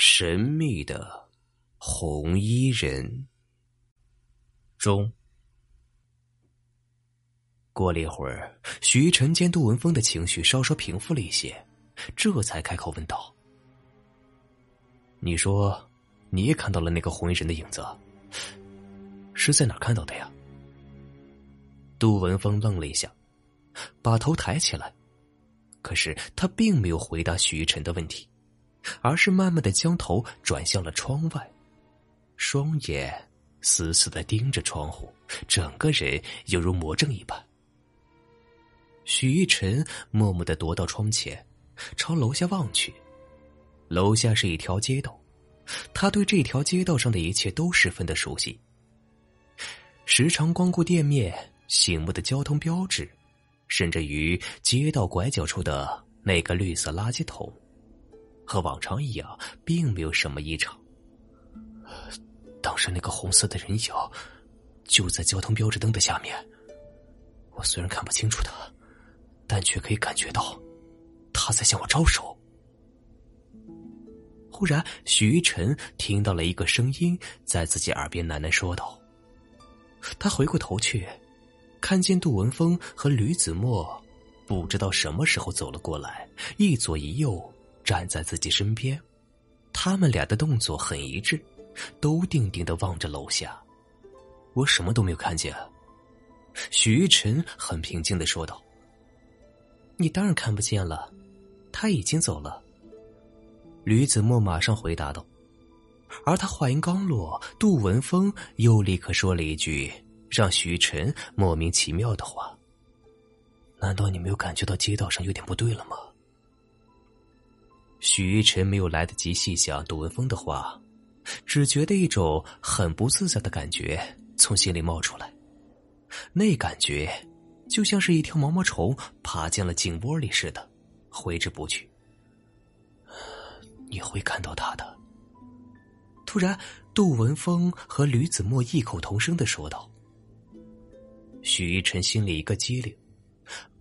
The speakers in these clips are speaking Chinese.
神秘的红衣人中。过了一会儿，徐晨见杜文峰的情绪稍稍平复了一些，这才开口问道：“你说，你也看到了那个红衣人的影子？是在哪看到的呀？”杜文峰愣了一下，把头抬起来，可是他并没有回答徐晨的问题。而是慢慢的将头转向了窗外，双眼死死的盯着窗户，整个人犹如魔怔一般。许一晨默默的踱到窗前，朝楼下望去，楼下是一条街道，他对这条街道上的一切都十分的熟悉。时常光顾店面，醒目的交通标志，甚至于街道拐角处的那个绿色垃圾桶。和往常一样，并没有什么异常。当时那个红色的人影就在交通标志灯的下面。我虽然看不清楚他，但却可以感觉到他在向我招手。忽然，徐晨听到了一个声音在自己耳边喃喃说道。他回过头去，看见杜文峰和吕子墨不知道什么时候走了过来，一左一右。站在自己身边，他们俩的动作很一致，都定定的望着楼下。我什么都没有看见。许玉晨很平静的说道：“你当然看不见了，他已经走了。”吕子墨马上回答道。而他话音刚落，杜文峰又立刻说了一句让许晨莫名其妙的话：“难道你没有感觉到街道上有点不对了吗？”许一晨没有来得及细想杜文峰的话，只觉得一种很不自在的感觉从心里冒出来。那感觉就像是一条毛毛虫爬进了井窝里似的，挥之不去。你会看到他的。突然，杜文峰和吕子墨异口同声的说道。许一晨心里一个机灵，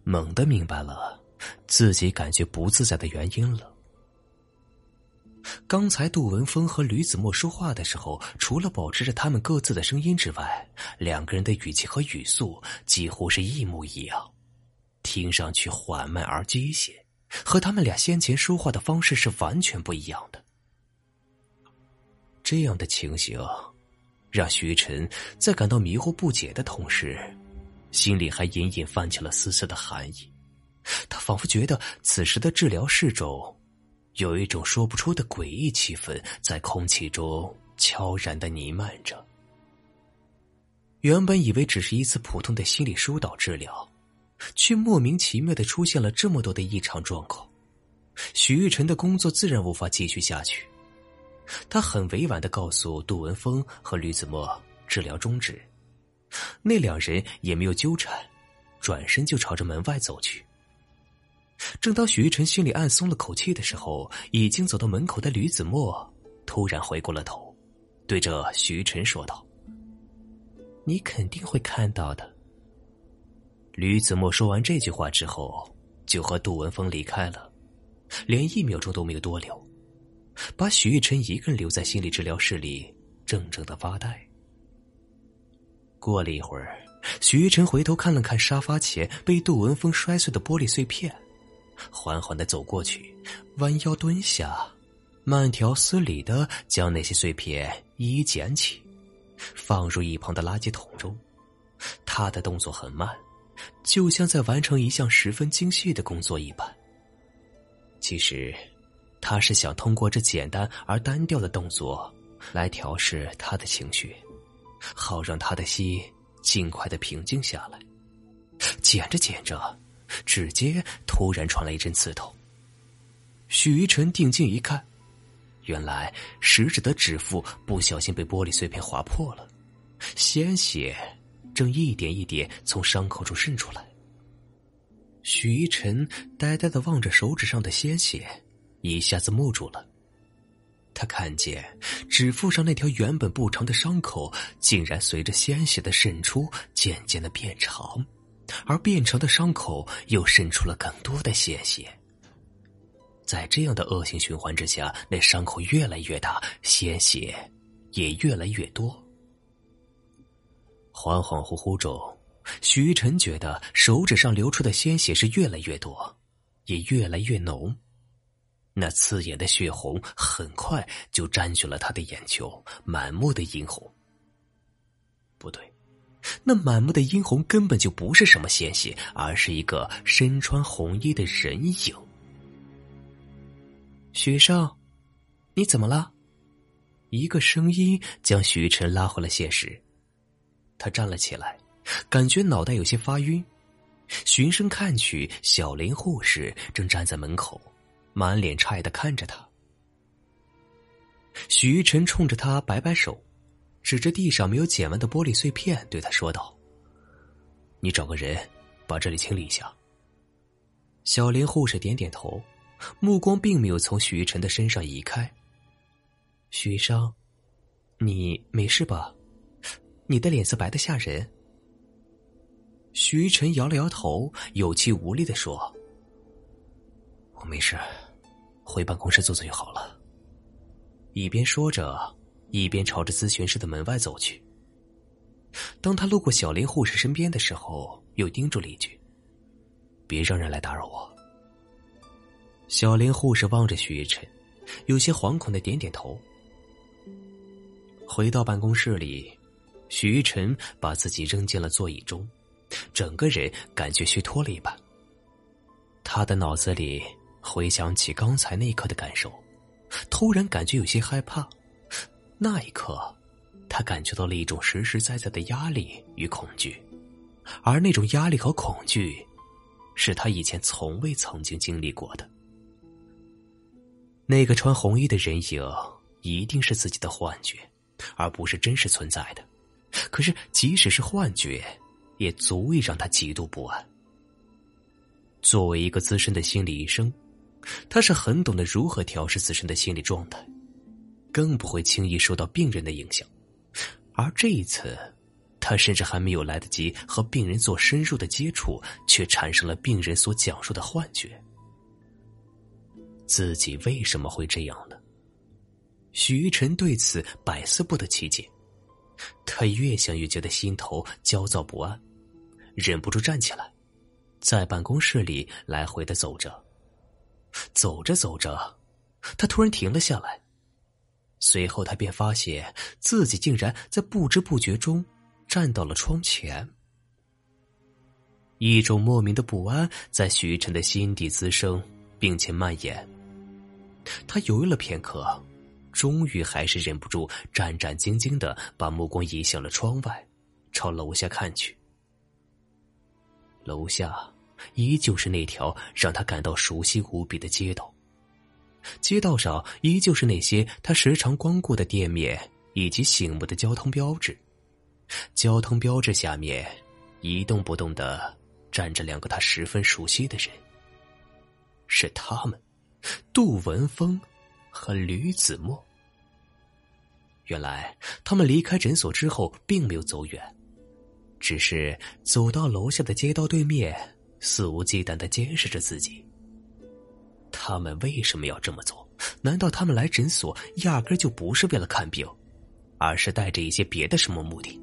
猛地明白了自己感觉不自在的原因了。刚才杜文峰和吕子墨说话的时候，除了保持着他们各自的声音之外，两个人的语气和语速几乎是一模一样，听上去缓慢而机械，和他们俩先前说话的方式是完全不一样的。这样的情形，让徐晨在感到迷惑不解的同时，心里还隐隐泛起了丝丝的寒意。他仿佛觉得此时的治疗室中。有一种说不出的诡异气氛在空气中悄然的弥漫着。原本以为只是一次普通的心理疏导治疗，却莫名其妙的出现了这么多的异常状况。许玉晨的工作自然无法继续下去，他很委婉的告诉杜文峰和吕子墨治疗终止，那两人也没有纠缠，转身就朝着门外走去。正当许玉晨心里暗松了口气的时候，已经走到门口的吕子墨突然回过了头，对着许玉晨说道：“你肯定会看到的。”吕子墨说完这句话之后，就和杜文峰离开了，连一秒钟都没有多留，把许玉晨一个人留在心理治疗室里，怔怔的发呆。过了一会儿，许玉晨回头看了看沙发前被杜文峰摔碎的玻璃碎片。缓缓的走过去，弯腰蹲下，慢条斯理的将那些碎片一一捡起，放入一旁的垃圾桶中。他的动作很慢，就像在完成一项十分精细的工作一般。其实，他是想通过这简单而单调的动作，来调试他的情绪，好让他的心尽快的平静下来。捡着捡着。指尖突然传来一阵刺痛，许一晨定睛一看，原来食指的指腹不小心被玻璃碎片划破了，鲜血正一点一点从伤口中渗出来。许一晨呆呆的望着手指上的鲜血，一下子木住了。他看见指腹上那条原本不长的伤口，竟然随着鲜血的渗出，渐渐的变长。而变成的伤口又渗出了更多的鲜血。在这样的恶性循环之下，那伤口越来越大，鲜血也越来越多。恍恍惚惚中，徐晨觉得手指上流出的鲜血是越来越多，也越来越浓。那刺眼的血红很快就占据了他的眼球，满目的殷红。不对，那满目的殷红根本就不是什么鲜血，而是一个身穿红衣的人影。许生，你怎么了？一个声音将许晨拉回了现实。他站了起来，感觉脑袋有些发晕，循声看去，小林护士正站在门口，满脸诧异的看着他。许晨冲着他摆摆手，指着地上没有捡完的玻璃碎片，对他说道：“你找个人把这里清理一下。”小林护士点点头。目光并没有从许晨的身上移开。许医生，你没事吧？你的脸色白的吓人。徐晨摇了摇头，有气无力的说：“我没事，回办公室坐坐就好了。”一边说着，一边朝着咨询室的门外走去。当他路过小林护士身边的时候，又叮嘱了一句：“别让人来打扰我。”小林护士望着徐晨，有些惶恐的点点头。回到办公室里，徐晨把自己扔进了座椅中，整个人感觉虚脱了一般。他的脑子里回想起刚才那一刻的感受，突然感觉有些害怕。那一刻，他感觉到了一种实实在在的压力与恐惧，而那种压力和恐惧，是他以前从未曾经经历过的。那个穿红衣的人影一定是自己的幻觉，而不是真实存在的。可是，即使是幻觉，也足以让他极度不安。作为一个资深的心理医生，他是很懂得如何调试自身的心理状态，更不会轻易受到病人的影响。而这一次，他甚至还没有来得及和病人做深入的接触，却产生了病人所讲述的幻觉。自己为什么会这样呢？徐晨对此百思不得其解。他越想越觉得心头焦躁不安，忍不住站起来，在办公室里来回的走着。走着走着，他突然停了下来，随后他便发现自己竟然在不知不觉中站到了窗前。一种莫名的不安在徐晨的心底滋生，并且蔓延。他犹豫了片刻，终于还是忍不住战战兢兢的把目光移向了窗外，朝楼下看去。楼下依旧是那条让他感到熟悉无比的街道，街道上依旧是那些他时常光顾的店面以及醒目的交通标志，交通标志下面一动不动的站着两个他十分熟悉的人，是他们。杜文峰和吕子墨。原来他们离开诊所之后，并没有走远，只是走到楼下的街道对面，肆无忌惮的监视着自己。他们为什么要这么做？难道他们来诊所压根就不是为了看病，而是带着一些别的什么目的？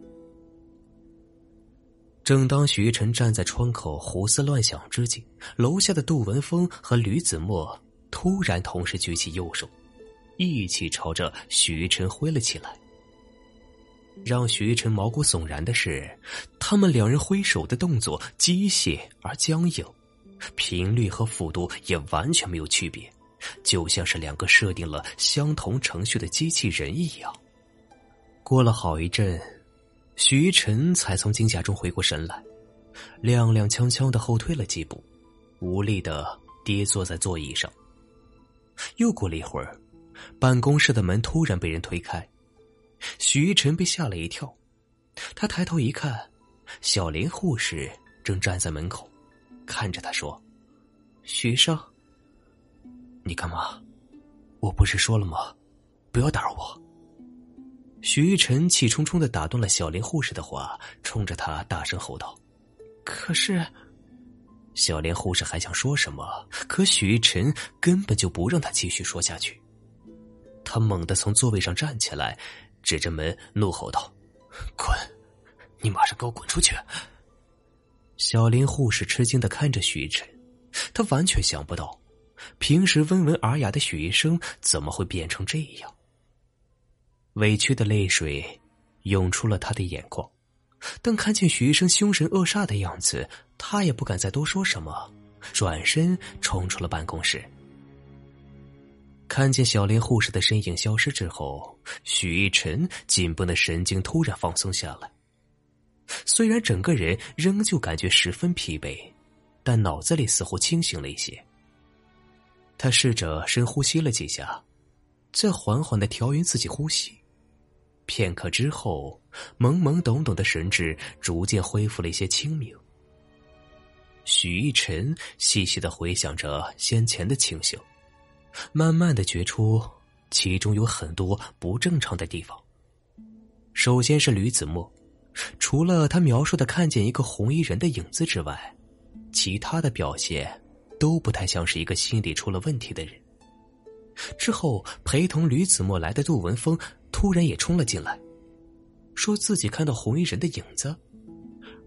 正当徐晨站在窗口胡思乱想之际，楼下的杜文峰和吕子墨。突然，同时举起右手，一起朝着徐晨挥了起来。让徐晨毛骨悚然的是，他们两人挥手的动作机械而僵硬，频率和幅度也完全没有区别，就像是两个设定了相同程序的机器人一样。过了好一阵，徐晨才从惊吓中回过神来，踉踉跄跄的后退了几步，无力的跌坐在座椅上。又过了一会儿，办公室的门突然被人推开，徐晨被吓了一跳。他抬头一看，小林护士正站在门口，看着他说：“徐生，你干嘛？我不是说了吗？不要打扰我。”徐晨气冲冲的打断了小林护士的话，冲着他大声吼道：“可是……”小莲护士还想说什么，可许一晨根本就不让他继续说下去。他猛地从座位上站起来，指着门怒吼道：“滚！你马上给我滚出去！”小林护士吃惊的看着许一晨，他完全想不到，平时温文尔雅的许医生怎么会变成这样。委屈的泪水涌出了他的眼眶，但看见许医生凶神恶煞的样子，他也不敢再多说什么，转身冲出了办公室。看见小林护士的身影消失之后，许一晨紧绷的神经突然放松下来。虽然整个人仍旧感觉十分疲惫，但脑子里似乎清醒了一些。他试着深呼吸了几下，再缓缓的调匀自己呼吸。片刻之后，懵懵懂懂的神智逐渐恢复了一些清明。许一晨细细的回想着先前的情形，慢慢的觉出其中有很多不正常的地方。首先是吕子墨。除了他描述的看见一个红衣人的影子之外，其他的表现都不太像是一个心理出了问题的人。之后，陪同吕子墨来的杜文峰突然也冲了进来，说自己看到红衣人的影子。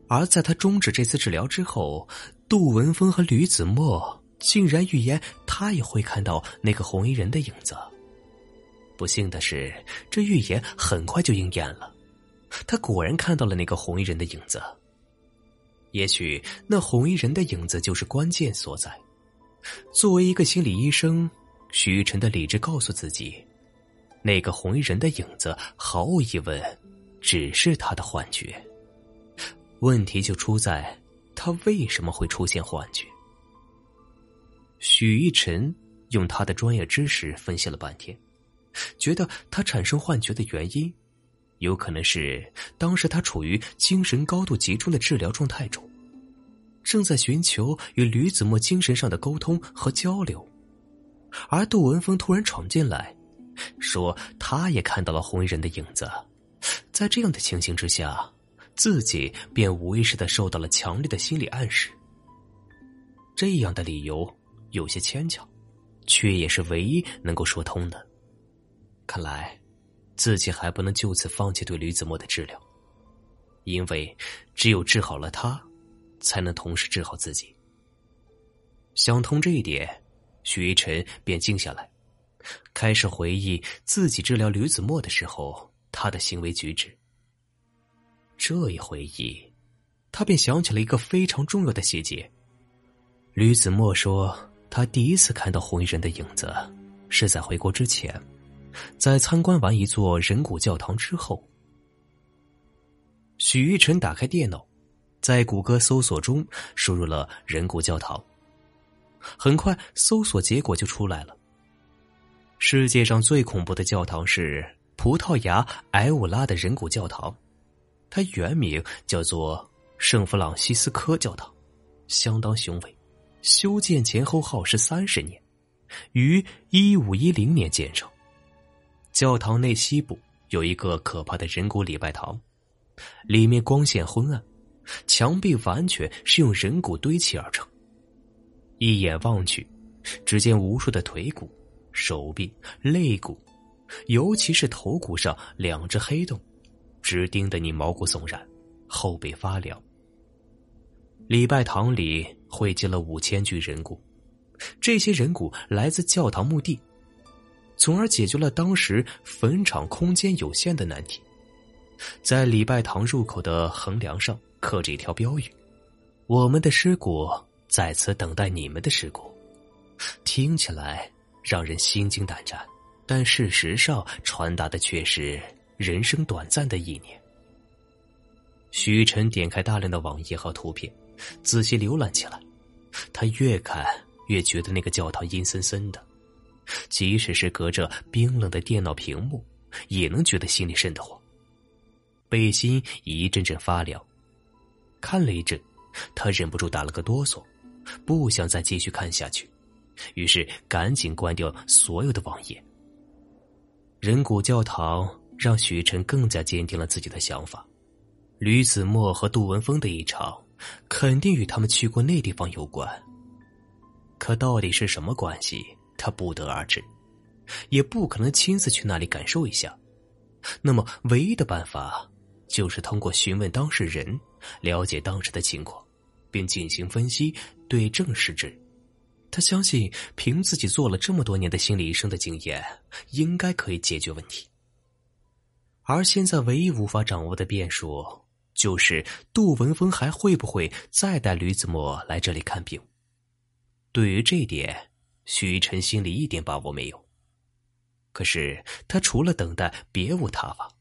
而在他终止这次治疗之后，杜文峰和吕子墨竟然预言他也会看到那个红衣人的影子。不幸的是，这预言很快就应验了。他果然看到了那个红衣人的影子。也许那红衣人的影子就是关键所在。作为一个心理医生，徐晨的理智告诉自己，那个红衣人的影子毫无疑问只是他的幻觉。问题就出在他为什么会出现幻觉。许一晨用他的专业知识分析了半天，觉得他产生幻觉的原因。有可能是当时他处于精神高度集中的治疗状态中，正在寻求与吕子墨精神上的沟通和交流，而杜文峰突然闯进来，说他也看到了红衣人的影子，在这样的情形之下，自己便无意识的受到了强烈的心理暗示。这样的理由有些牵强，却也是唯一能够说通的。看来。自己还不能就此放弃对吕子墨的治疗，因为只有治好了他，才能同时治好自己。想通这一点，许一晨便静下来，开始回忆自己治疗吕子墨的时候他的行为举止。这一回忆，他便想起了一个非常重要的细节：吕子墨说，他第一次看到红衣人的影子，是在回国之前。在参观完一座人骨教堂之后，许玉晨打开电脑，在谷歌搜索中输入了“人骨教堂”。很快，搜索结果就出来了。世界上最恐怖的教堂是葡萄牙埃乌拉的人骨教堂，它原名叫做圣弗朗西斯科教堂，相当雄伟，修建前后耗时三十年，于一五一零年建成。教堂内西部有一个可怕的人骨礼拜堂，里面光线昏暗，墙壁完全是用人骨堆砌而成。一眼望去，只见无数的腿骨、手臂、肋骨，尤其是头骨上两只黑洞，直盯得你毛骨悚然，后背发凉。礼拜堂里汇集了五千具人骨，这些人骨来自教堂墓地。从而解决了当时坟场空间有限的难题。在礼拜堂入口的横梁上刻着一条标语：“我们的尸骨在此等待你们的尸骨。”听起来让人心惊胆战，但事实上传达的却是人生短暂的意念。徐晨点开大量的网页和图片，仔细浏览起来。他越看越觉得那个教堂阴森森的。即使是隔着冰冷的电脑屏幕，也能觉得心里瘆得慌，背心一阵阵发凉。看了一阵，他忍不住打了个哆嗦，不想再继续看下去，于是赶紧关掉所有的网页。人骨教堂让许晨更加坚定了自己的想法：吕子墨和杜文峰的一场肯定与他们去过那地方有关。可到底是什么关系，他不得而知，也不可能亲自去那里感受一下。那么，唯一的办法就是通过询问当事人，了解当时的情况，并进行分析，对症施治。他相信，凭自己做了这么多年的心理医生的经验，应该可以解决问题。而现在唯一无法掌握的变数，就是杜文峰还会不会再带吕子墨来这里看病。对于这点，许晨心里一点把握没有。可是他除了等待，别无他法。